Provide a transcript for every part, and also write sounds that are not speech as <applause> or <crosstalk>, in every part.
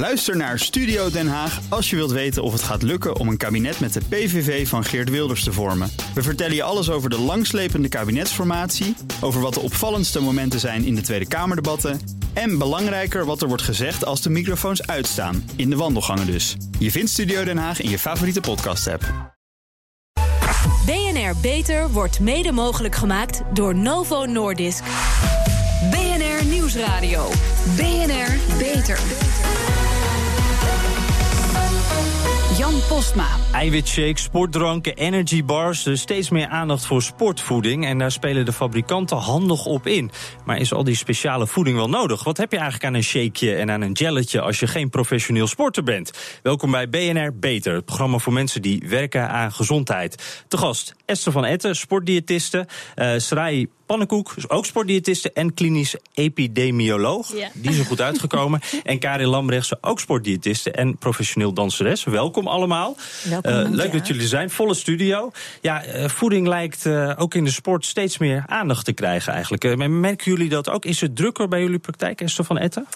Luister naar Studio Den Haag als je wilt weten of het gaat lukken om een kabinet met de PVV van Geert Wilders te vormen. We vertellen je alles over de langslepende kabinetsformatie, over wat de opvallendste momenten zijn in de Tweede Kamerdebatten en belangrijker wat er wordt gezegd als de microfoons uitstaan, in de wandelgangen dus. Je vindt Studio Den Haag in je favoriete podcast-app. BNR Beter wordt mede mogelijk gemaakt door Novo Nordisk. BNR Nieuwsradio. BNR Beter. Jan Postma. Eiwitshakes, sportdranken, energybars. Dus steeds meer aandacht voor sportvoeding. En daar spelen de fabrikanten handig op in. Maar is al die speciale voeding wel nodig? Wat heb je eigenlijk aan een shakeje en aan een gelletje als je geen professioneel sporter bent? Welkom bij BNR Beter, het programma voor mensen die werken aan gezondheid. Te gast Esther van Etten, sportdiëtiste. Uh, Pannenkoek, ook sportdiëtiste en klinisch epidemioloog. Ja. Die is er goed uitgekomen. <laughs> en Karin Lambrechtse, ook sportdiëtiste en professioneel danseres. Welkom allemaal. Welkom, Eh, leuk dat jullie zijn. Volle studio. Ja, eh, voeding lijkt eh, ook in de sport steeds meer aandacht te krijgen eigenlijk. Merken jullie dat ook? Is het drukker bij jullie praktijk, Esther van Etten?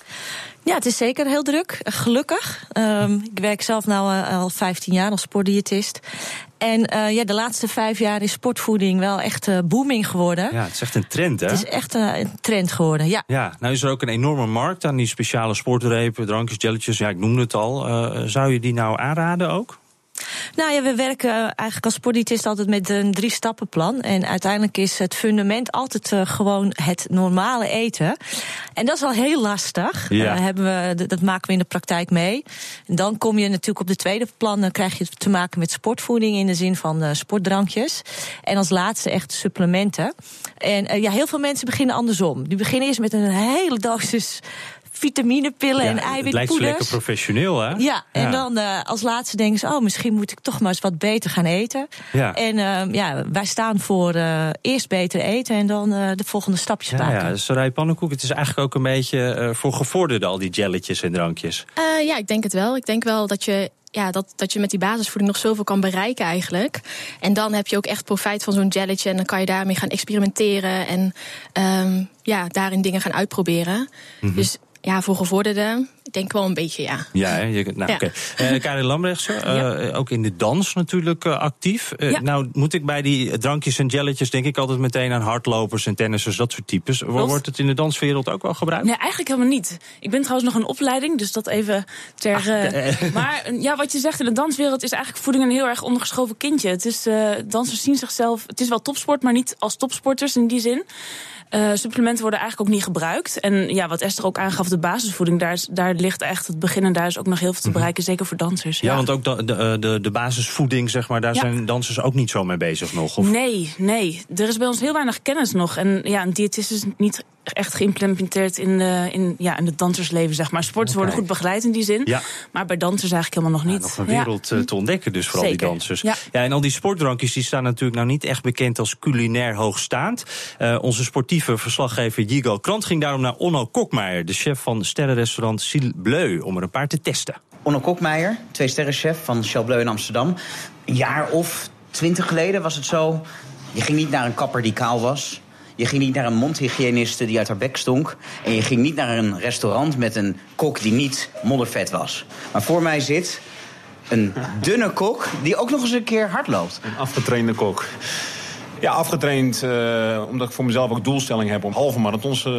Ja, het is zeker heel druk. Gelukkig. Ehm, ik werk zelf nu al 15 jaar als sportdiëtist. En eh, ja, de laatste vijf jaar is sportvoeding wel echt eh, booming geworden. Ja, het is echt een trend, hè? Het is echt eh, een trend geworden, ja. Ja, nou is er ook een enorme markt aan die speciale sportrepen, drankjes, jelletjes. Ja, ik noemde het al. Zou je die nou aanraden ook? Nou ja, we werken eigenlijk als sportdiëtist altijd met een drie-stappenplan. En uiteindelijk is het fundament altijd eh, gewoon het normale eten. En dat is wel heel lastig. Ja. Eh, hebben we, dat maken we in de praktijk mee. En dan kom je natuurlijk op de tweede plan. Dan krijg je te maken met sportvoeding in de zin van eh, sportdrankjes. En als laatste echt supplementen. En ja, heel veel mensen beginnen andersom. Die beginnen eerst met een hele dosis vitaminepillen en Ja, het lijkt zo eiwitpoeders. lekker professioneel, hè? Ja, en dan eh, als laatste denken ze... oh, misschien moet ik toch maar eens wat beter gaan eten. Ja. En eh, ja, wij staan voor eh, eerst beter eten... en dan eh, de volgende stapjes Ja, maken. ja, Sarai Pannenkoek, het is eigenlijk ook een beetje eh, voor gevorderden, al die jelletjes en drankjes. Eh, ja, ik denk het wel. Ik denk wel dat je, ja, dat, dat je met die basisvoeding nog zoveel kan bereiken eigenlijk. En dan heb je ook echt profijt van zo'n jelletje. En dan kan je daarmee gaan experimenteren. En ehm, ja, daarin dingen gaan uitproberen. Mhm. Dus ja, voor gevorderden, ik denk wel een beetje ja. Ja, hè? Je, nou, Ja. oké. Eh, Karin Lambrechtse, eh, ook in de dans natuurlijk eh, actief. Ja. Nou, moet ik bij die drankjes en jelletjes denk ik altijd meteen aan hardlopers en tennissers, dat soort types. Wo- Wordt het in de danswereld ook wel gebruikt? Nee, eigenlijk helemaal niet. Ik ben trouwens nog een opleiding, dus dat even ter. <laughs> maar ja, wat je zegt in de danswereld is eigenlijk voeding een heel erg ondergeschoven kindje. Het is, dansers zien zichzelf. Het is wel topsport, maar niet als topsporters in die zin. Eh, supplementen worden eigenlijk ook niet gebruikt. En ja, wat Esther ook aangaf, de basisvoeding, daar, is, daar ligt echt het begin en daar is ook nog heel veel te bereiken, zeker voor dansers. Ja, want ook de, de, de, de basisvoeding, zeg maar, daar Ja. zijn dansers ook niet zo mee bezig nog. Of? Nee, nee. Er is bij ons heel weinig kennis nog. En ja, een diëtist is niet echt geïmplementeerd in, de, in, ja, in het dansersleven, zeg maar. Sporters worden goed begeleid in die zin. Ja. Maar bij dansers eigenlijk helemaal nog niet. nog een wereld eh, te ontdekken dus voor al die Zeker. dansers. Ja. en al die sportdrankjes die staan natuurlijk nou niet echt bekend als culinair hoogstaand. Eh, onze sportieve verslaggever Jigo Krant ging daarom naar Onno Kokmeijer, de chef van sterrenrestaurant Ciel Bleu, om er een paar te testen. Onno Kokmeijer, twee sterrenchef van Chalbleu in Amsterdam. Een jaar of twintig geleden was het zo. Je ging niet naar een kapper die kaal was. Je ging niet naar een mondhygiëniste die uit haar bek stonk. En je ging niet naar een restaurant met een kok die niet moddervet was. Maar voor mij zit een dunne kok die ook nog eens een keer hard loopt. Een afgetrainde kok. Ja, afgetraind eh, omdat ik voor mezelf ook doelstelling heb om halve marathons eh,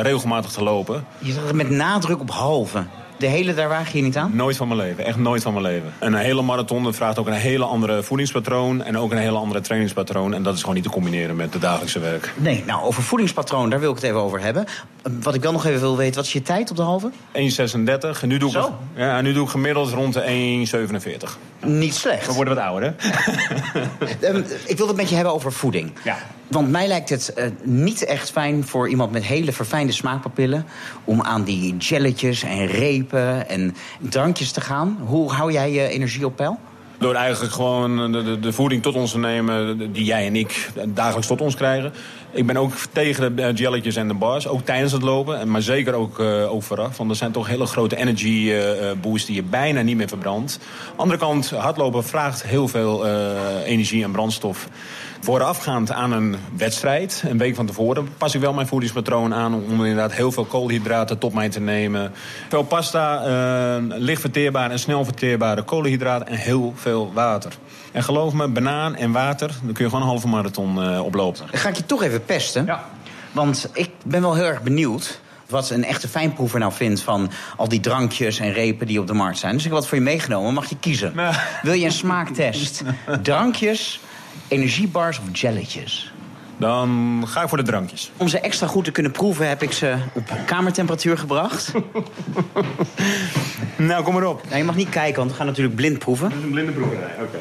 regelmatig te lopen. Je zegt het met nadruk op halve. De hele, daar waag je niet aan? Nooit van mijn leven, echt nooit van mijn leven. Een hele marathon vraagt ook een hele andere voedingspatroon en ook een hele andere trainingspatroon. En dat is gewoon niet te combineren met het dagelijkse werk. Nee, nou, over voedingspatroon, daar wil ik het even over hebben. Wat ik wel nog even wil weten, wat is je tijd op de halve? 1,36 en nu doe, ik, Zo. ja, en nu doe ik gemiddeld rond de 1,47. Niet slecht. We worden wat ouder, hè? <laughs> Ehm, ik wil het met je hebben over voeding. Ja. Want mij lijkt het eh, niet echt fijn voor iemand met hele verfijnde smaakpapillen... om aan die jelletjes en repen en drankjes te gaan. Hoe hou jij je energie op peil? Door eigenlijk gewoon de, de, de voeding tot ons te nemen die jij en ik dagelijks tot ons krijgen. Ik ben ook tegen de jelletjes en de bars, ook tijdens het lopen. Maar zeker ook, uh. Want er zijn toch hele grote energy boosts die je bijna niet meer verbrandt. Andere kant, hardlopen vraagt heel veel energie en brandstof. Voorafgaand aan een wedstrijd, een week van tevoren, pas ik wel mijn voedingspatroon aan om inderdaad heel veel koolhydraten tot mij te nemen. Veel pasta, licht verteerbare en snel verteerbare koolhydraten en heel veel water. En geloof me, banaan en water, dan kun je gewoon een halve marathon uh, oplopen. Dan ga ik je toch even pesten. Ja. Want ik ben wel heel erg benieuwd wat een echte fijnproever nou vindt van al die drankjes en repen die op de markt zijn. Dus ik heb wat voor je meegenomen, mag je kiezen. Wil je een smaaktest? <laughs> Drankjes energiebars of jelletjes? Dan ga ik voor de drankjes. Om ze extra goed te kunnen proeven heb ik ze op kamertemperatuur gebracht. <laughs> nou, kom maar op. Nou, je mag niet kijken, want we gaan natuurlijk blind proeven. Dat is een blinde proeverij, oké.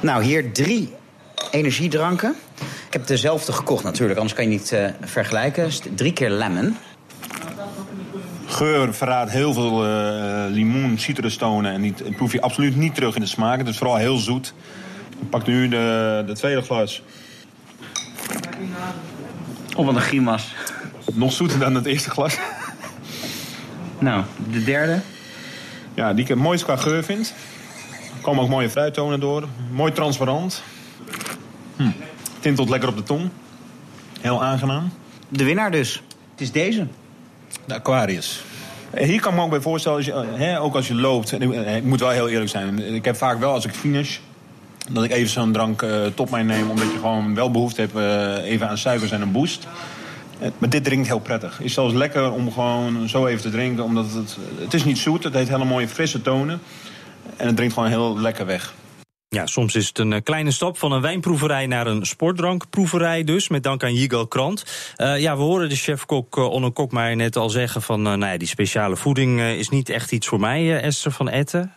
Nou, hier drie energiedranken. Ik heb dezelfde gekocht natuurlijk, anders kan je niet uh, vergelijken. Drie keer lemon. Geur verraadt heel veel uh, limoen, citrustonen. En niet, proef je absoluut niet terug in de smaak. Het is vooral heel zoet. Ik pak nu de, de tweede glas. Oh, wat een grimas. Nog zoeter dan het eerste glas. Nou, de derde. Ja, die ik het mooist qua geur vind. Er komen ook mooie fruittonen door. Mooi transparant. Hm. Tintelt lekker op de tong. Heel aangenaam. De winnaar dus. Het is deze. De Aquarius. Hier kan ik me ook bij voorstellen, als je, hè, ook als je loopt. Ik moet wel heel eerlijk zijn. Ik heb vaak wel als ik finish dat ik even zo'n drank uh, top mij neem, omdat je gewoon wel behoefte hebt uh, even aan suikers en een boost. Uh, maar dit drinkt heel prettig. Het is zelfs lekker om gewoon zo even te drinken, omdat het, het is niet zoet, het heeft hele mooie frisse tonen. En het drinkt gewoon heel lekker weg. Ja, soms is het een eh, kleine stap van een wijnproeverij naar een sportdrankproeverij dus, met dank aan Jigal Krant. Uh, ja, we horen de chef-kok Onno Kokmeijer net al zeggen van, uh, nou ja, die speciale voeding is niet echt iets voor mij, Esther van Etten.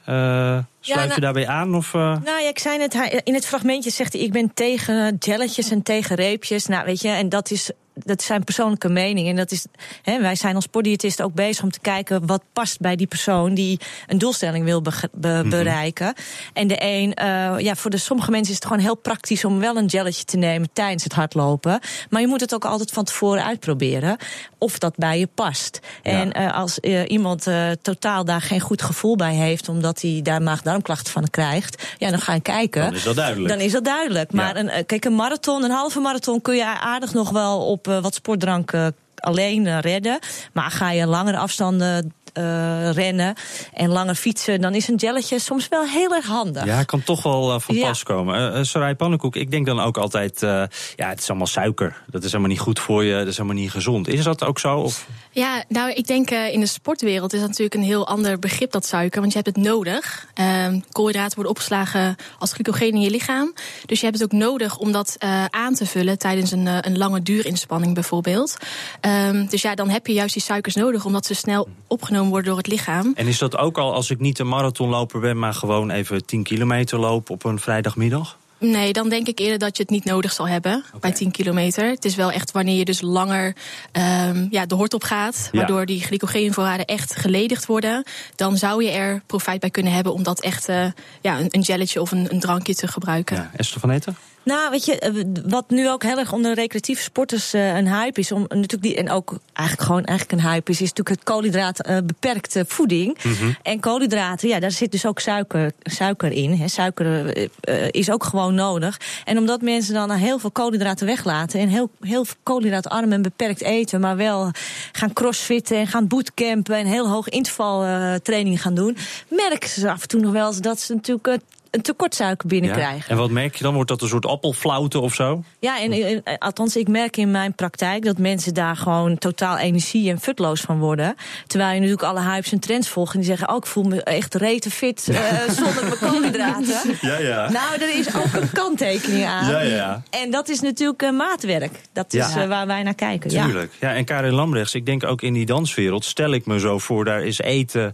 Sluit ja, nou, je daarbij aan? Of, Nou ja, ik zei net, in het fragmentje zegt hij, ik ben tegen jelletjes en tegen reepjes. Nou, weet je, en dat is dat zijn persoonlijke meningen. En dat is, hè, wij zijn als sportdiëtisten ook bezig om te kijken wat past bij die persoon die een doelstelling wil be be mhm. bereiken. En de een, uh, ja, voor de sommige mensen is het gewoon heel praktisch om wel een gelletje te nemen tijdens het hardlopen. Maar je moet het ook altijd van tevoren uitproberen of dat bij je past. Ja. En uh, als uh, iemand totaal daar geen goed gevoel bij heeft, omdat hij daar maag-darmklachten van krijgt, ja, dan ga je kijken. Dan is dat duidelijk. Dan is dat duidelijk. Maar ja. een, kijk, een marathon, een halve marathon kun je aardig nog wel op op wat sportdrank alleen redden. Maar ga je langere afstanden uh, rennen en langer fietsen, dan is een gelletje soms wel heel erg handig. Ja, kan toch wel uh, van ja. pas komen. Uh, Sarai Pannenkoek, ik denk dan ook altijd, ja, het is allemaal suiker. Dat is helemaal niet goed voor je, dat is helemaal niet gezond. Is dat ook zo? Of? Ja, nou, ik denk in de sportwereld is dat natuurlijk een heel ander begrip, dat suiker. Want je hebt het nodig. Ehm, koolhydraten worden opgeslagen als glycogeen in je lichaam. Dus je hebt het ook nodig om dat aan te vullen tijdens een, een lange duurinspanning bijvoorbeeld. Um, dus ja, dan heb je juist die suikers nodig, omdat ze snel opgenomen worden door het lichaam. En is dat ook al als ik niet een marathonloper ben, maar gewoon even 10 kilometer loop op een vrijdagmiddag? Nee, dan denk ik eerder dat je het niet nodig zal hebben okay. bij 10 kilometer. Het is wel echt wanneer je dus langer um, ja, de hort op gaat, waardoor ja. die glycogeenvoorraden echt geledigd worden, dan zou je er profijt bij kunnen hebben om dat echt uh, ja, een, een gelletje of een, een, drankje te gebruiken. Ja. Esther van Eten? Nou, weet je, wat nu ook heel erg onder recreatieve sporters uh, een hype is, om natuurlijk die, en ook eigenlijk gewoon eigenlijk een hype is, is natuurlijk het koolhydraat uh, beperkte voeding. Mm -hmm. En koolhydraten, ja, daar zit dus ook suiker, suiker in. Hè. Suiker uh, is ook gewoon nodig. En omdat mensen dan heel veel koolhydraten weglaten en heel, heel koolhydraatarm en beperkt eten, maar wel gaan crossfitten en gaan bootcampen en heel hoog intervaltraining gaan doen, merken ze af en toe nog wel eens dat ze natuurlijk een tekort suiker binnenkrijgen. Ja. En wat merk je dan? Wordt dat een soort appelflauwte of zo? Ja, en, althans, ik merk in mijn praktijk dat mensen daar gewoon totaal energie en futloos van worden. Terwijl je natuurlijk alle hypes en trends volgt en die zeggen: Oh, ik voel me echt rete fit uh, zonder mijn koolhydraten. <laughs> Ja, ja. Nou, er is ook een kanttekening aan. Ja, ja. En dat is natuurlijk uh, maatwerk. Dat is uh, waar wij naar kijken. Tuurlijk. Ja. ja, en Karin Lambrechts, ik denk ook in die danswereld, stel ik me zo voor, daar is eten.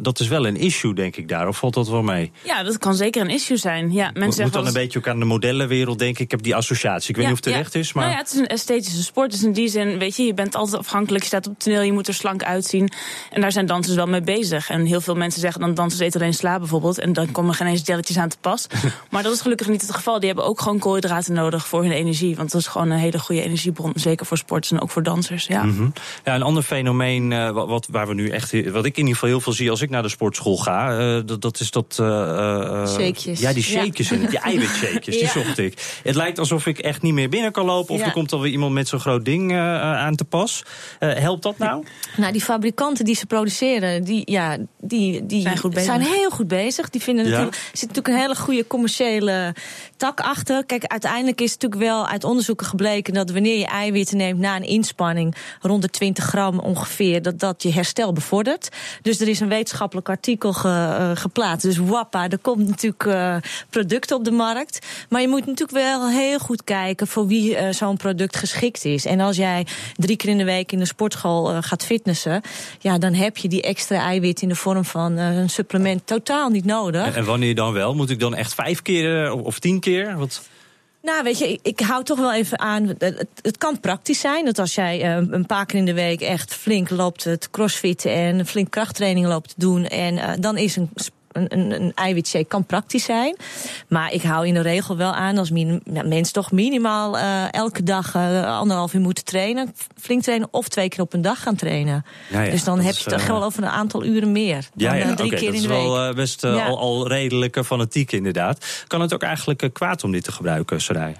dat is wel een issue, denk ik daar. Of valt dat wel mee? Ja, Ja, dat kan zeker een issue zijn. Ja, mensen Moet dan een beetje ook aan de modellenwereld denken. Ik heb die associatie. Ik weet Ja, niet of het ja. terecht is, maar... Nou ja, het is een esthetische sport. Dus in die zin, weet je, je bent altijd afhankelijk. Je staat op het toneel, je moet er slank uitzien. En daar zijn dansers wel mee bezig. En heel veel mensen zeggen dan dansers eten alleen sla bijvoorbeeld. En dan komen er geen eens jelletjes aan te pas. <laughs> maar dat is gelukkig niet het geval. Die hebben ook gewoon koolhydraten nodig voor hun energie. Want dat is gewoon een hele goede energiebron. Zeker voor sporters en ook voor dansers. Ja. Mhm. Ja, een ander fenomeen eh, wat, waar we nu echt, wat ik in ieder geval heel veel zie als ik naar de sportschool ga, eh, dat, dat is dat. eh, Shakejes. Ja, die shakejes, <laughs> Ja. in het, die eiwitshakejes, die zocht ik. Het lijkt alsof ik echt niet meer binnen kan lopen, of Ja. er komt alweer iemand met zo'n groot ding eh, eh, aan te pas. Eh, helpt dat nou? Nou, die fabrikanten die ze produceren, die, ja, die, die Zijn goed bezig. zijn heel goed bezig. Die vinden Ja. natuurlijk, er zit natuurlijk een hele goede commerciële tak achter. Kijk, uiteindelijk is het natuurlijk wel uit onderzoeken gebleken dat wanneer je eiwitten neemt na een inspanning, rond de 20 gram ongeveer, dat dat je herstel bevordert. Dus er is een wetenschappelijk artikel ge- eh, geplaatst. Dus wappa, er komt natuurlijk eh, producten op de markt. Maar je moet natuurlijk wel heel goed kijken voor wie eh, zo'n product geschikt is. En als jij drie keer in de week in de sportschool eh, gaat fitnessen, ja, dan heb je die extra eiwit in de vorm van een supplement totaal niet nodig. En, en wanneer dan wel? Moet ik dan echt vijf keer of tien keer? Wat? Nou, weet je, ik, ik hou toch wel even aan. Het, het, het kan praktisch zijn dat als jij een paar keer in de week echt flink loopt te crossfitten en flink krachttraining loopt te doen. En dan is een. Een, een, een eiwitshake kan praktisch zijn. Maar ik hou in de regel wel aan als min, mensen toch minimaal eh, elke dag eh, anderhalf uur moeten trainen. Flink trainen of twee keer op een dag gaan trainen. Ja, ja, dus dan heb is, je het echt eh, wel over een aantal uren meer. Ja, dan ja, drie keer dat in is de week. wel eh, best al, al redelijk fanatiek inderdaad. Kan het ook eigenlijk kwaad om dit te gebruiken, Sarai?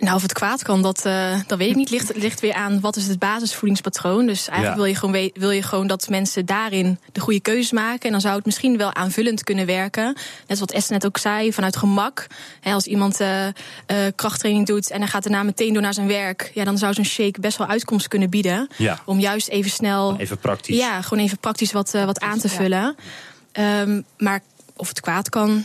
Nou, of het kwaad kan, dat, eh, dat weet ik niet. Ligt, ligt weer aan wat is het basisvoedingspatroon. Dus eigenlijk Ja. wil, je gewoon we- wil je gewoon dat mensen daarin de goede keuzes maken. En dan zou het misschien wel aanvullend kunnen werken. Net wat Esther net ook zei, vanuit gemak. Hè, als iemand eh, eh, krachttraining doet en hij gaat daarna meteen door naar zijn werk. Ja, dan zou zo'n shake best wel uitkomst kunnen bieden. Ja. Om juist even snel. Even praktisch. Ja, gewoon even praktisch wat, wat aan te vullen. Ehm, maar of het kwaad kan.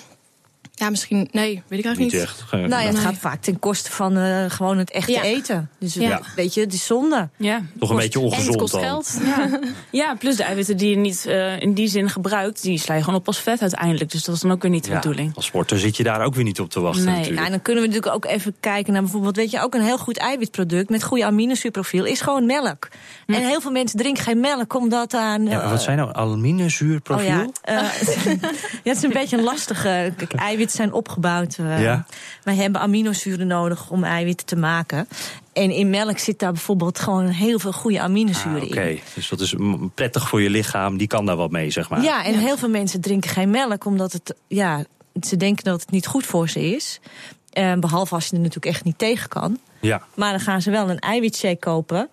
Ja, misschien. Nee, weet ik eigenlijk Niet niet. echt. Nou ja, het Nee. gaat vaak ten koste van eh, gewoon het echte Ja. eten. Dus Ja. weet je, het is zonde. Ja. Toch een beetje En het ongezond kost dan. geld. Ja. <laughs> ja, plus de eiwitten die je niet eh, in die zin gebruikt, die sla je gewoon op als vet uiteindelijk. Dus dat is dan ook weer niet de Ja, bedoeling. als sporter zit je daar ook weer niet op te wachten Nee. natuurlijk. Nou, en dan kunnen we natuurlijk ook even kijken naar bijvoorbeeld, weet je, ook een heel goed eiwitproduct met goede aminozuurprofiel is gewoon melk. En heel veel mensen drinken geen melk omdat aan. wat eh, zijn nou aminozuurprofiel? Oh ja, <laughs> ja, het is een beetje een lastige. Eiwitten zijn opgebouwd. eh, Ja. Wij hebben aminozuren nodig om eiwitten te maken. En in melk zit daar bijvoorbeeld gewoon heel veel goede aminozuren Ah, Oké, in. dus dat is prettig voor je lichaam. Die kan daar wat mee, zeg maar. Ja, en heel veel mensen drinken geen melk omdat het, ja, ze denken dat het niet goed voor ze is. Eh, behalve als je er natuurlijk echt niet tegen kan. Ja. Maar dan gaan ze wel een eiwitshake kopen.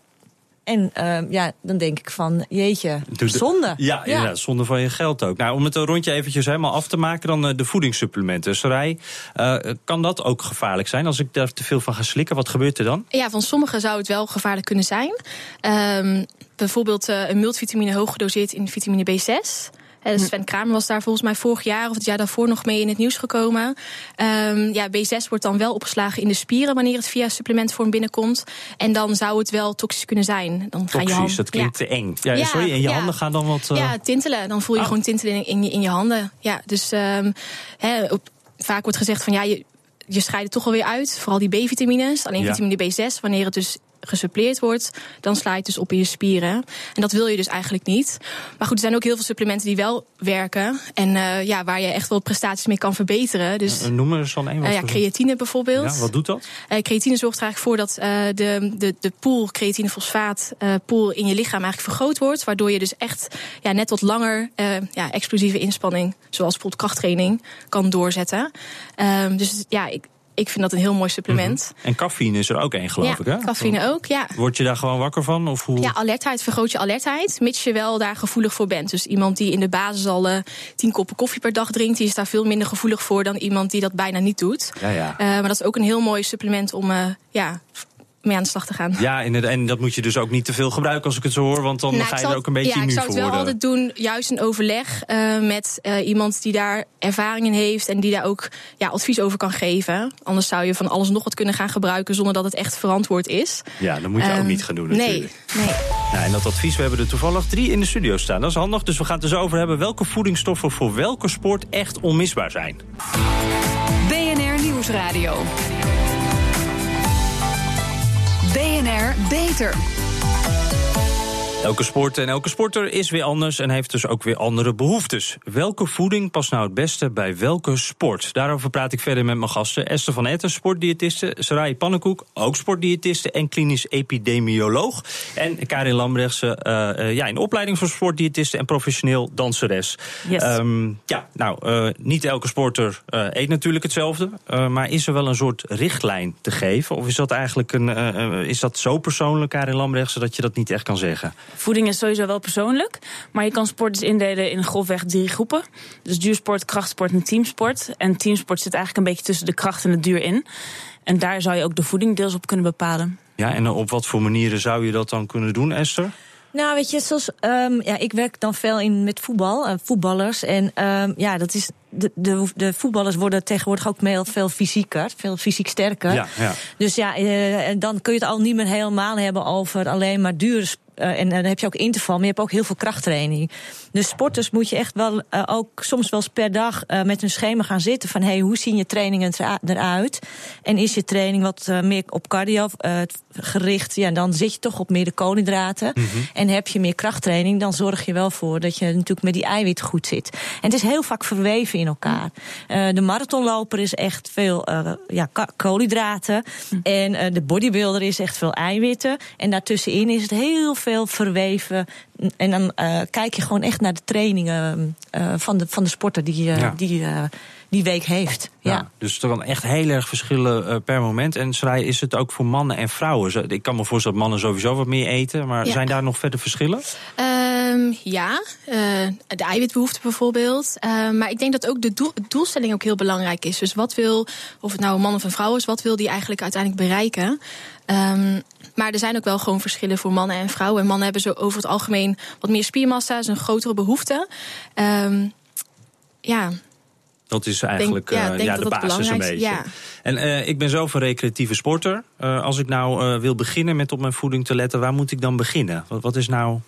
En eh, ja, dan denk ik van, jeetje, zonde. Ja, inderdaad, zonde van je geld ook. Nou, om het een rondje eventjes helemaal af te maken, dan eh, de voedingssupplementen. Sarai, eh, kan dat ook gevaarlijk zijn als ik daar te veel van ga slikken? Wat gebeurt er dan? Ja, van sommigen zou het wel gevaarlijk kunnen zijn. Ehm, bijvoorbeeld eh, een multivitamine hoog gedoseerd in vitamine B6. Eh, Sven Kramer was daar volgens mij vorig jaar of het jaar daarvoor nog mee in het nieuws gekomen. Ehm, ja, B6 wordt dan wel opgeslagen in de spieren wanneer het via supplementvorm binnenkomt. En dan zou het wel toxisch kunnen zijn. Dan gaan je dat klinkt ja. te eng. Ja, Ja, sorry, en je handen gaan dan wat... eh, Ja, tintelen. Dan voel je Oh. gewoon tintelen in, in, je, in je handen. Ja, dus ehm, op, vaak wordt gezegd van ja, je, je scheidt het toch alweer uit. Vooral die B-vitamines. Alleen vitamine B6, wanneer het dus gesuppleerd wordt, dan sla je het dus op in je spieren. En dat wil je dus eigenlijk niet. Maar goed, er zijn ook heel veel supplementen die wel werken. En eh, ja, waar je echt wel prestaties mee kan verbeteren. Dus eh, Noem er eens dan één. eh, ja, creatine bijvoorbeeld. Ja, wat doet dat? Creatine zorgt er eigenlijk voor dat de, de, de pool creatinefosfaat pool in je lichaam eigenlijk vergroot wordt. Waardoor je dus echt ja, net wat langer ja, explosieve inspanning, zoals bijvoorbeeld krachttraining, kan doorzetten. Ehm, dus ja, ik, ik vind dat een heel mooi supplement. En cafeïne is er ook één, geloof ja, ik, hè? cafeïne ook, ja. Word je daar gewoon wakker van? Of hoe? Ja, alertheid vergroot je alertheid, mits je wel daar gevoelig voor bent. Dus iemand die in de basis al eh, tien koppen koffie per dag drinkt, die is daar veel minder gevoelig voor dan iemand die dat bijna niet doet. ja. ja. Eh, maar dat is ook een heel mooi supplement om eh, ja, mee aan de slag te gaan. Ja, en, en dat moet je dus ook niet te veel gebruiken als ik het zo hoor, want dan Nou, ga ik je er ook een beetje ja, nu ik voor zou het wel worden. altijd doen, juist een overleg eh, met eh, iemand die daar ervaring in heeft en die daar ook ja, advies over kan geven. Anders zou je van alles nog wat kunnen gaan gebruiken zonder dat het echt verantwoord is. Ja, dat moet je ook Ehm, niet gaan doen nee, natuurlijk. nee. Nou, en dat advies, we hebben er toevallig drie in de studio staan. Dat is handig, dus we gaan het dus over hebben welke voedingsstoffen voor welke sport echt onmisbaar zijn. BNR Nieuwsradio. BNR Beter. Elke sport en elke sporter is weer anders en heeft dus ook weer andere behoeftes. Welke voeding past nou het beste bij welke sport? Daarover praat ik verder met mijn gasten. Esther van Etten, sportdiëtiste. Sarai Pannenkoek, ook sportdiëtiste en klinisch epidemioloog. En Karin Lambrechtse, eh, eh, ja, in opleiding voor sportdiëtiste en professioneel danseres. Yes. Ehm, ja, nou, eh, niet elke sporter eet natuurlijk hetzelfde. maar is er wel een soort richtlijn te geven? Of is dat eigenlijk een, is dat zo persoonlijk, Karin Lambrechtse, dat je dat niet echt kan zeggen? Voeding is sowieso wel persoonlijk. Maar je kan sporters indelen in grofweg drie groepen. Dus duursport, krachtsport en teamsport. En teamsport zit eigenlijk een beetje tussen de kracht en de duur in. En daar zou je ook de voeding deels op kunnen bepalen. Ja, en op wat voor manieren zou je dat dan kunnen doen, Esther? Nou, weet je, zoals, ehm, ja, ik werk dan veel in met voetbal, eh, voetballers. En ehm, ja, dat is, de, de, de voetballers worden tegenwoordig ook veel, veel fysieker, veel fysiek sterker. Ja, ja. Dus ja, en dan kun je het al niet meer helemaal hebben over alleen maar dure. Eh, en dan heb je ook interval, maar je hebt ook heel veel krachttraining. Dus sporters moet je echt wel eh, ook soms wel eens per dag eh, met hun schema gaan zitten. Van hey, hoe zien je trainingen eruit? En is je training wat meer op cardio gericht? Ja, dan zit je toch op meer de koolhydraten. En heb je meer krachttraining, dan zorg je wel voor dat je natuurlijk met die eiwit goed zit. En het is heel vaak verweven in elkaar. Eh, de marathonloper is echt veel eh, ja, koolhydraten. En eh, de bodybuilder is echt veel eiwitten. En daartussenin is het heel veel verweven. En dan eh, kijk je gewoon echt naar de trainingen eh, van, de, van de sporter die, eh, Ja. die die die week heeft. Ja. Ja. Dus het kan echt heel erg verschillen per moment. En Sarai, is het ook voor mannen en vrouwen? Ik kan me voorstellen dat mannen sowieso wat meer eten. Maar Ja. zijn daar nog verder verschillen? Ehm, ja, eh, de eiwitbehoefte bijvoorbeeld. Eh, maar ik denk dat ook de doel- doelstelling ook heel belangrijk is. Dus wat wil, of het nou een man of een vrouw is, wat wil die eigenlijk uiteindelijk bereiken? Ehm, maar er zijn ook wel gewoon verschillen voor mannen en vrouwen. En mannen hebben zo over het algemeen wat meer spiermassa, is een grotere behoefte. Ehm, ja, Dat is eigenlijk ja, eh, denk ja, dat de basis een beetje. ja. En eh, ik ben zelf een recreatieve sporter. Eh, als ik nou wil beginnen met op mijn voeding te letten, waar moet ik dan beginnen? Wat, wat is nou...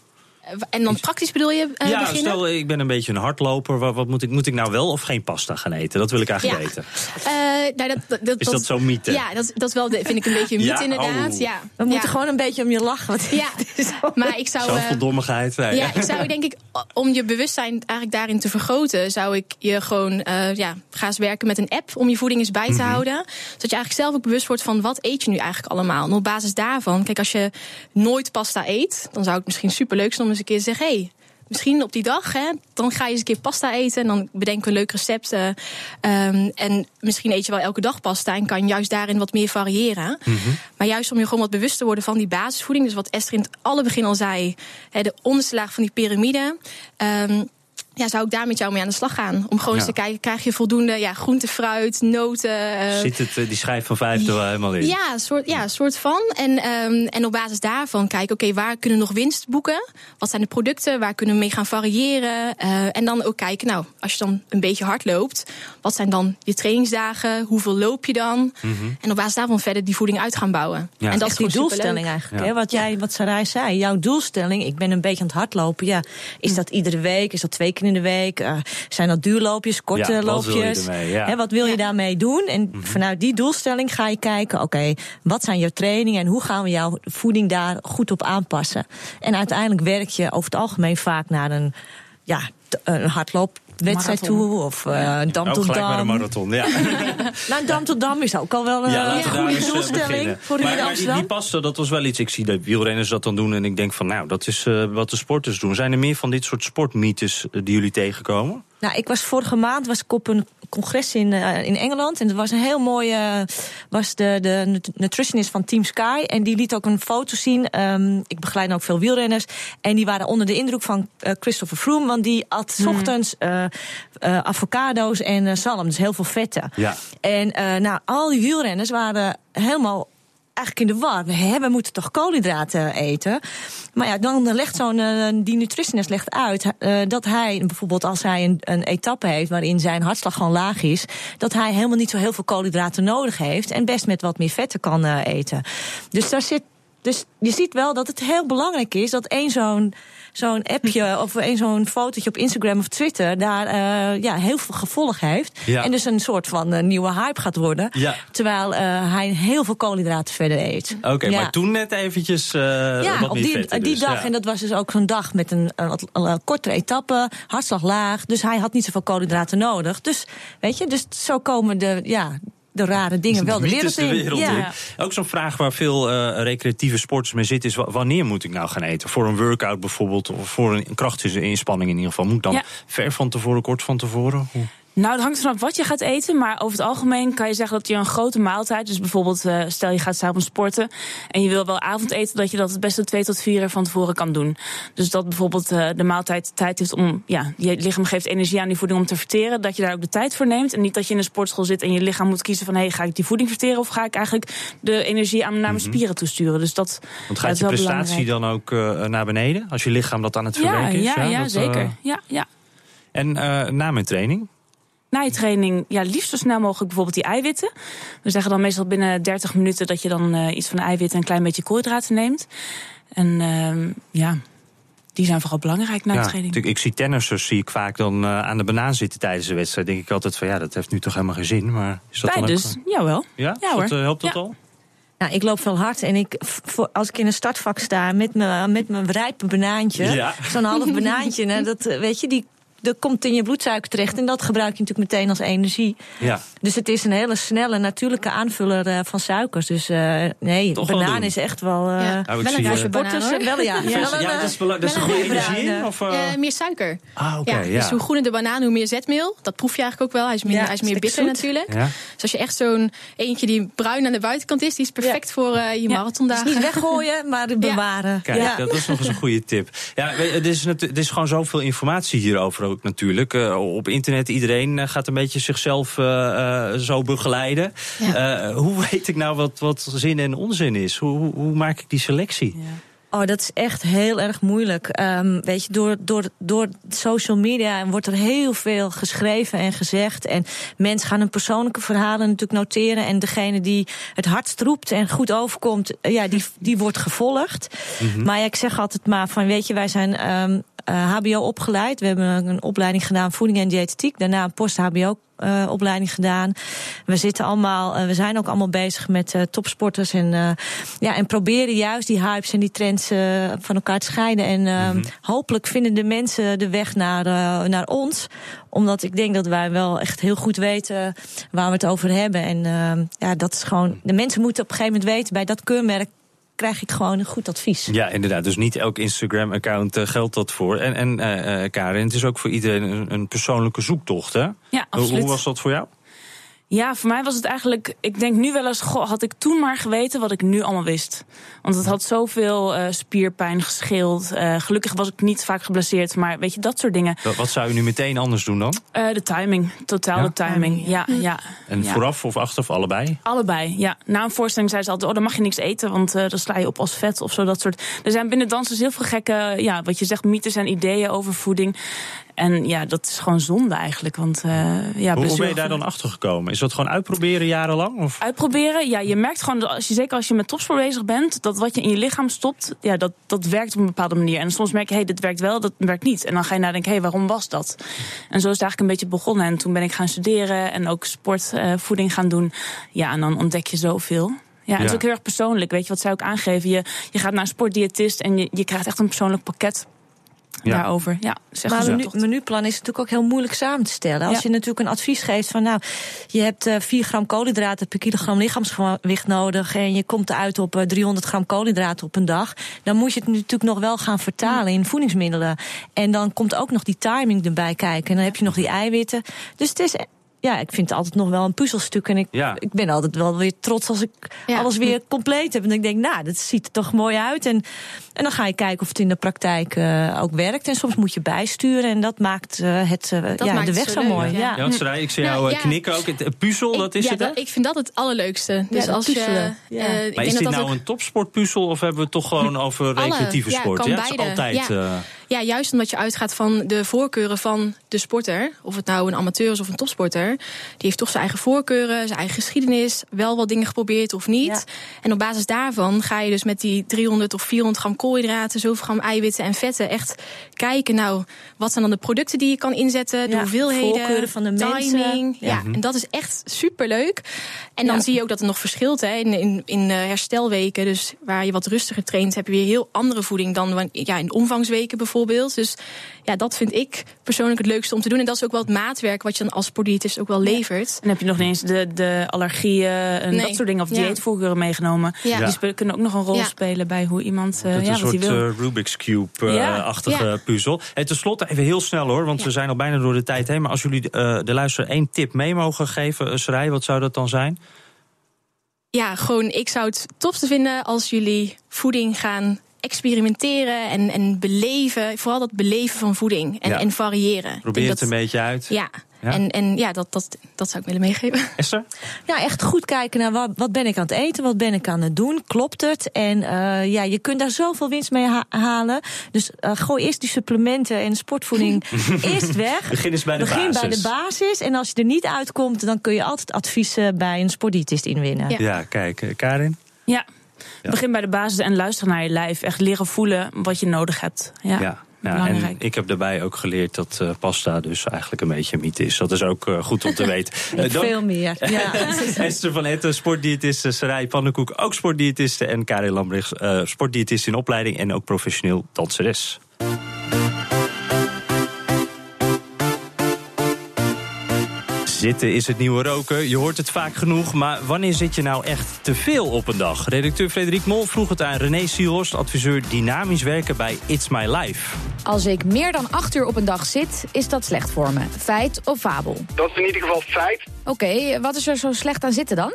en dan praktisch bedoel je eh, ja, beginnen? stel ik ben een beetje een hardloper. Wat, wat moet, ik, moet ik nou wel of geen pasta gaan eten? Dat wil ik eigenlijk Ja. weten. Eh, nou, dat, dat, Is dat zo'n mythe? Ja, dat, dat is wel, de- vind ik een beetje een <laughs> mythe Ja? inderdaad. Oh. Ja. We moeten ja. gewoon een beetje om je lachen. Want Ja, <laughs> maar ik zou. eh, Zoveel dommigheid. Nee. ja, ik zou denk ik, om je bewustzijn eigenlijk daarin te vergroten, zou ik je gewoon, eh, ja, ga eens werken met een app om je voeding eens bij te houden. Zodat je eigenlijk zelf ook bewust wordt van wat eet je nu eigenlijk allemaal. En op basis daarvan, kijk, als je nooit pasta eet, dan zou het misschien super leuk zijn om eens een keer te zeggen, hey, Misschien op die dag, hè, dan ga je eens een keer pasta eten. En dan bedenken we een leuk recept. eh, ehm, en misschien eet je wel elke dag pasta. En kan juist daarin wat meer variëren. Maar juist om je gewoon wat bewust te worden van die basisvoeding. Dus wat Esther in het alle begin al zei. Hè, de onderste laag van die piramide. ehm, ja, zou ik daar met jou mee aan de slag gaan? Om gewoon Ja. eens te kijken, krijg je voldoende ja, groente, fruit, noten... eh, Zit het, eh, die schijf van vijf er wel helemaal in? ja, soort, ja, soort van. En, ehm, en op basis daarvan kijken, oké, waar kunnen we nog winst boeken? Wat zijn de producten? Waar kunnen we mee gaan variëren? Eh, en dan ook kijken, nou, als je dan een beetje hard loopt, wat zijn dan je trainingsdagen? Hoeveel loop je dan? En op basis daarvan verder die voeding uit gaan bouwen. Mhm. Ja. En dat Echt is die doelstelling superleuk. eigenlijk. Ja. Hè? Wat, jij, wat Sarai zei, jouw doelstelling, ik ben een beetje aan het hardlopen. Ja, is dat iedere week? Is dat twee keer in de week? Eh, zijn dat duurloopjes, korte Ja, wat wil je loopjes? ermee? Ja. Mhm. Hè, wat wil je Ja. daarmee doen? En vanuit die doelstelling ga je kijken, oké, wat zijn jouw trainingen en hoe gaan we jouw voeding daar goed op aanpassen? En uiteindelijk werk je over het algemeen vaak naar een, ja, t- een hardloopwedstrijd Marathon. toe of eh een dam Ook tot gelijk maar een dam. marathon, ja. <laughs> Nou, een dam tot dam is ook al wel een Ja, een goede eh, doelstelling voor die, Amsterdam. die pasta, dat was wel iets. Ik zie de wielrenners dat dan doen en ik denk van, nou, dat is eh, wat de sporters doen. Zijn er meer van dit soort sportmythes eh, die jullie tegenkomen? Nou, ik was vorige maand was ik op een congres in, eh, in Engeland. En er was een heel mooie. was de, de nut- nutritionist van Team Sky. En die liet ook een foto zien. Ehm, ik begeleid ook veel wielrenners. En die waren onder de indruk van eh, Christopher Froome. Want die at 's ochtends eh, eh, avocado's en eh, zalm. Dus heel veel vetten. Ja. En eh, nou, al die wielrenners waren helemaal eigenlijk in de war. We, we moeten toch koolhydraten eten. Maar ja, dan legt zo'n uh, die nutritionist legt uit uh, dat hij bijvoorbeeld als hij een, een etappe heeft waarin zijn hartslag gewoon laag is, dat hij helemaal niet zo heel veel koolhydraten nodig heeft en best met wat meer vetten kan uh, eten. Dus daar zit. Dus je ziet wel dat het heel belangrijk is dat één zo'n zo'n appje <laughs> of een zo'n fotootje op Instagram of Twitter daar uh, ja, heel veel gevolg heeft. Ja. En dus een soort van uh, nieuwe hype gaat worden. Ja. Terwijl uh, hij heel veel koolhydraten verder eet. Oké, okay, ja. maar toen net eventjes ja, wat op die, vetten die dus, dag. En dat was dus ook zo'n dag met een, een, een, een kortere etappe, hartslag laag. Dus hij had niet zoveel koolhydraten nodig. Dus weet je, dus zo komen de, ja, de rare dingen wel de wereld, de wereld in. in. Ja. Ook zo'n vraag waar veel uh, recreatieve sporters mee zitten... is wanneer moet ik nou gaan eten? Voor een workout bijvoorbeeld, of voor een krachtsinspanning in ieder geval. Moet ik dan Ja. ver van tevoren, kort van tevoren? Hoe? Nou, het hangt vanaf wat je gaat eten. Maar over het algemeen kan je zeggen dat je een grote maaltijd. Dus bijvoorbeeld, uh, stel je gaat s'avonds sporten. En je wil wel avondeten, dat je dat het beste twee tot vier uur van tevoren kan doen. Dus dat bijvoorbeeld uh, de maaltijd tijd heeft om. Ja, je lichaam geeft energie aan die voeding om te verteren. Dat je daar ook de tijd voor neemt. En niet dat je in een sportschool zit en je lichaam moet kiezen van: hé, hey, ga ik die voeding verteren? Of ga ik eigenlijk de energie aan naar mijn spieren toesturen? Dus dat. Want ja, gaat je prestatie belangrijk. dan ook uh, naar beneden? Als je lichaam dat aan het Ja, verwerken is? ja, ja, dat, zeker. Ja, ja. En na mijn training? Na je training ja, liefst zo snel mogelijk bijvoorbeeld die eiwitten. We zeggen dan meestal binnen 30 minuten dat je dan uh, iets van de eiwitten en een klein beetje koolhydraten neemt. En uh, ja, die zijn vooral belangrijk na ja, de training. Ik, ik zie tennissers zie ik vaak dan uh, aan de banaan zitten tijdens de wedstrijd. Denk ik altijd van ja, dat heeft nu toch helemaal geen zin. Maar is dat dan dus, ook, jawel. Ja, ja dat, hoor. uh, helpt dat ja. al? Nou, ik loop veel hard en ik, voor, als ik in een startvak sta met mijn, met mijn rijpe banaantje, Ja. zo'n half banaantje, nou, dat, weet je, die, dat komt in je bloedsuiker terecht en dat gebruik je natuurlijk meteen als energie. Ja. Dus het is een hele snelle, natuurlijke aanvuller uh, van suikers. Dus uh, nee, Toch wel banaan is echt wel. Uh, Ja. Nou, Wel een eh, banaan, wel ja. Ja. wel dat is, bela- dat is een wel een goede energie in? Of, uh... Uh, meer suiker. Ah, oké, ja, ja. Dus hoe groener de banaan, hoe meer zetmeel. Dat proef je eigenlijk ook wel. Hij is meer, Ja, hij is meer bitter zoet. natuurlijk. Ja. Dus als je echt zo'n eentje die bruin aan de buitenkant is, die is perfect voor uh, je Dus marathondagen. niet weggooien, maar <laughs> bewaren. Kijk, ja. dat is nog eens een goede tip. Ja, er is, er is gewoon zoveel informatie hierover ook natuurlijk. Uh, op internet, iedereen uh, gaat een beetje zichzelf uh, zo begeleiden. Ja. Hoe <laughs> weet ik nou wat, wat zin en onzin is? Hoe, hoe, hoe maak ik die selectie? Ja. Oh, dat is echt heel erg moeilijk. Um, weet je, door, door, door social media wordt er heel veel geschreven en gezegd. En mensen gaan hun persoonlijke verhalen natuurlijk noteren. En degene die het hardst roept en goed overkomt, ja, die, die wordt gevolgd. Mm -hmm. Maar ja, ik zeg altijd maar van, weet je, wij zijn um, uh, HBO opgeleid. We hebben een opleiding gedaan voeding en diëtetiek. Daarna een post-HBO uh, opleiding gedaan. We zitten allemaal, uh, we zijn ook allemaal bezig met uh, topsporters en, ja, en proberen juist die hypes en die trends van elkaar te scheiden. En mm -hmm. hopelijk vinden de mensen de weg naar, naar ons. Omdat ik denk dat wij wel echt heel goed weten waar we het over hebben. En ja, dat is gewoon. De mensen moeten op een gegeven moment weten bij dat keurmerk krijg ik gewoon een goed advies. Ja, inderdaad. Dus niet elk Instagram-account uh, geldt dat voor. En, en uh, Karin, het is ook voor iedereen een, een persoonlijke zoektocht, hè? Ja, absoluut. Hoe, hoe was dat voor jou? Ja, voor mij was het eigenlijk. Ik denk nu wel eens. Goh, had ik toen maar geweten wat ik nu allemaal wist. Want het had zoveel uh, spierpijn gescheeld. Uh, gelukkig was ik niet vaak geblesseerd. Maar weet je, dat soort dingen. Wat, wat zou je nu meteen anders doen dan? Uh, de timing. Totaal Ja? de timing. Ja, ja. En ja. vooraf of achteraf, allebei? Allebei, ja. Na een voorstelling zei ze altijd: Oh, dan mag je niks eten, want uh, dan sla je op als vet of zo. Dat soort. Er zijn binnen dansers heel veel gekke, ja, wat je zegt, mythes en ideeën over voeding. En ja, dat is gewoon zonde eigenlijk. Want, uh, ja, hoe, hoe ben je daar dan achter gekomen? Is dat gewoon uitproberen jarenlang? Of? Uitproberen, ja. Je merkt gewoon, dat als je, zeker als je met topsport bezig bent, dat wat je in je lichaam stopt, ja, dat, dat werkt op een bepaalde manier. En soms merk je, hé, hey, dit werkt wel, dat werkt niet. En dan ga je nadenken, hé, hey, waarom was dat? En zo is het eigenlijk een beetje begonnen. En toen ben ik gaan studeren en ook sportvoeding uh, gaan doen. Ja, en dan ontdek je zoveel. Ja, en ja. het is ook heel erg persoonlijk. Weet je wat zij ook aangeven? Je, je gaat naar een sportdiëtist en je, je krijgt echt een persoonlijk pakket ja. daarover. Ja, maar een menu, menuplan is natuurlijk ook heel moeilijk samen te stellen. Als ja. je natuurlijk een advies geeft van nou, je hebt uh, 4 gram koolhydraten per kilogram lichaamsgewicht nodig en je komt eruit op uh, 300 gram koolhydraten op een dag, dan moet je het natuurlijk nog wel gaan vertalen in voedingsmiddelen. En dan komt ook nog die timing erbij kijken en dan heb je nog die eiwitten. Dus het is ja, ik vind het altijd nog wel een puzzelstuk. En ik, Ja. ik ben altijd wel weer trots als ik Ja. alles weer compleet heb. En ik denk, nou, dat ziet er toch mooi uit. En, en dan ga je kijken of het in de praktijk eh, ook werkt. En soms moet je bijsturen. En dat maakt eh, het, eh, ja, maakt de weg zo leuk, mooi. ja. Ja. Ja, want Sarai, ik zie Nou, jou ja. knikken ook. Het het puzzel, dat is ja, het, hè? dat- ik vind dat het allerleukste. Dus dat als je. puzzelen, ja. ik Maar denk is dat dit dat nou ook- een topsportpuzzel of hebben we het toch gewoon over Alle, recreatieve ja, sport? kan ja, het is beide. altijd. Ja. juist omdat je uitgaat van de voorkeuren van de sporter. Of het nou een amateur is of een topsporter. Die heeft toch zijn eigen voorkeuren, zijn eigen geschiedenis. Wel wat dingen geprobeerd of niet. Ja. En op basis daarvan ga je dus met die 300 of 400 gram koolhydraten, zoveel gram eiwitten en vetten echt kijken. Nou, wat zijn dan de producten die je kan inzetten? De Ja, hoeveelheden, voorkeuren van de mensen. timing. Ja, Ja. en dat is echt superleuk. En dan zie je ook dat er nog verschilt hè, in, in, in eh, herstelweken. Dus waar je wat rustiger traint, heb je weer heel andere voeding dan ja, in omvangsweken bijvoorbeeld. Dus ja, dat vind ik persoonlijk het leukste om te doen. En dat is ook wel het maatwerk wat je dan als sportdiëtist ook wel levert. En heb je nog eens de, de allergieën en Nee. dat soort dingen of Ja. dieetvoorkeuren meegenomen. Ja. Die kunnen ook nog een rol Ja. spelen bij hoe iemand eh Dat is ja, een wat soort wil. eh, Rubik's Cube-achtige Ja. puzzel. En tenslotte even heel snel hoor, want we zijn al bijna door de tijd heen. Maar als jullie eh, de luisteraar één tip mee mogen geven, uh, Sarai, wat zou dat dan zijn? Ja, gewoon, ik zou het topste vinden als jullie voeding gaan experimenteren en, en beleven. Vooral dat beleven van voeding en, Ja. en variëren. Ik Probeer het dat- een beetje uit. Ja, Ja. En, en ja, dat, dat, dat zou ik willen meegeven. <laughs> Esther? Ja, echt goed kijken naar wat, wat ben ik aan het eten, wat ben ik aan het doen, klopt het? En eh, ja, je kunt daar zoveel winst mee ha- halen. Dus eh, gooi eerst die supplementen en sportvoeding <laughs> eerst weg. Begin eens bij de Begin basis. bij de basis. En als je er niet uitkomt, dan kun je altijd advies eh, bij een sportdiëtist inwinnen. Ja. Ja, kijk, eh, Karin? Ja. Begin bij de basis en luister naar je lijf. Echt leren voelen wat je nodig hebt. Ja, Ja. Ja, en ik heb daarbij ook geleerd dat eh, pasta dus eigenlijk een beetje een mythe is. Dat is ook eh, goed om te <laughs> weten. Dank- Veel meer. Ja. <laughs> Esther van Etten, sportdiëtiste, Sarai Pannenkoek, ook sportdiëtiste. En Karin Lambrechts, eh sportdiëtist in opleiding en ook professioneel danseres. Zitten is het nieuwe roken. Je hoort het vaak genoeg, maar wanneer zit je nou echt te veel op een dag? Redacteur Frederik Mol vroeg het aan René Sielhorst, adviseur dynamisch werken bij It's My Life. Als ik meer dan acht uur op een dag zit, is dat slecht voor me. Feit of fabel? Dat is in ieder geval feit. Oké, wat is er zo slecht aan zitten dan?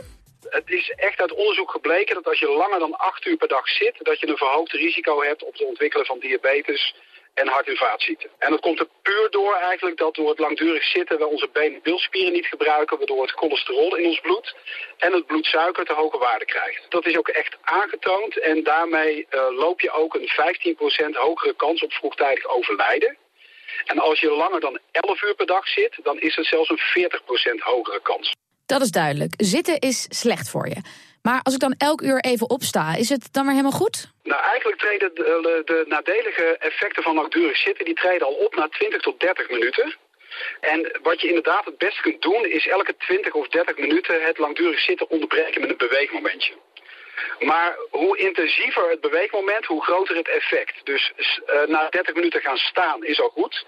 Het is echt uit onderzoek gebleken dat als je langer dan acht uur per dag zit, dat je een verhoogd risico hebt op het ontwikkelen van diabetes en hart- en. En dat komt er puur door eigenlijk dat door het langdurig zitten we onze been- en bilspieren niet gebruiken, waardoor het cholesterol in ons bloed en het bloedsuiker te hoge waarde krijgt. Dat is ook echt aangetoond en daarmee eh, loop je ook een 15% hogere kans op vroegtijdig overlijden. En als je langer dan 11 uur per dag zit, dan is het zelfs een 40% hogere kans. Dat is duidelijk. Zitten is slecht voor je. Maar als ik dan elk uur even opsta, is het dan weer helemaal goed? Nou, eigenlijk treden de, de, de nadelige effecten van langdurig zitten, die treden al op na 20 tot 30 minuten. En wat je inderdaad het beste kunt doen, is elke 20 of 30 minuten het langdurig zitten onderbreken met een beweegmomentje. Maar hoe intensiever het beweegmoment, hoe groter het effect. Dus eh, na 30 minuten gaan staan is al goed.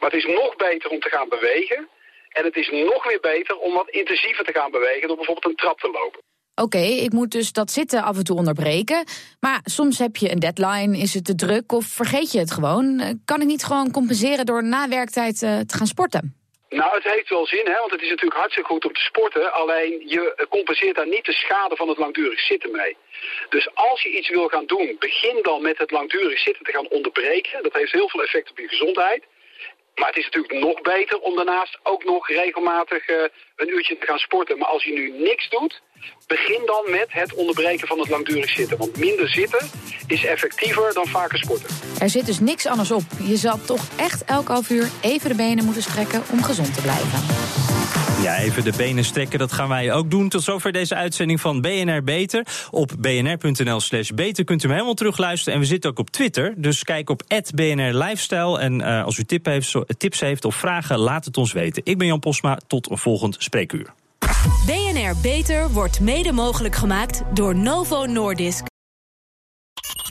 Maar het is nog beter om te gaan bewegen. En het is nog weer beter om wat intensiever te gaan bewegen door bijvoorbeeld een trap te lopen. Oké, ik moet dus dat zitten af en toe onderbreken. Maar soms heb je een deadline, is het te druk of vergeet je het gewoon. Eh, Kan ik niet gewoon compenseren door na werktijd eh, te gaan sporten? Nou, het heeft wel zin, hè, want het is natuurlijk hartstikke goed om te sporten. Alleen je compenseert daar niet de schade van het langdurig zitten mee. Dus als je iets wil gaan doen, begin dan met het langdurig zitten te gaan onderbreken. Dat heeft heel veel effect op je gezondheid. Maar het is natuurlijk nog beter om daarnaast ook nog regelmatig eh, een uurtje te gaan sporten. Maar als je nu niks doet, begin dan met het onderbreken van het langdurig zitten. Want minder zitten is effectiever dan vaker sporten. Er zit dus niks anders op. Je zal toch echt elk half uur even de benen moeten strekken om gezond te blijven. Ja, even de benen strekken, dat gaan wij ook doen. Tot zover deze uitzending van BNR Beter. Op bnr.nl slash beter kunt u hem helemaal terugluisteren. En we zitten ook op Twitter, dus kijk op BNR Lifestyle. En eh, als u tip heeft, tips heeft of vragen, laat het ons weten. Ik ben Jan Posma, tot een volgend spreekuur. BNR Beter wordt mede mogelijk gemaakt door Novo Nordisk.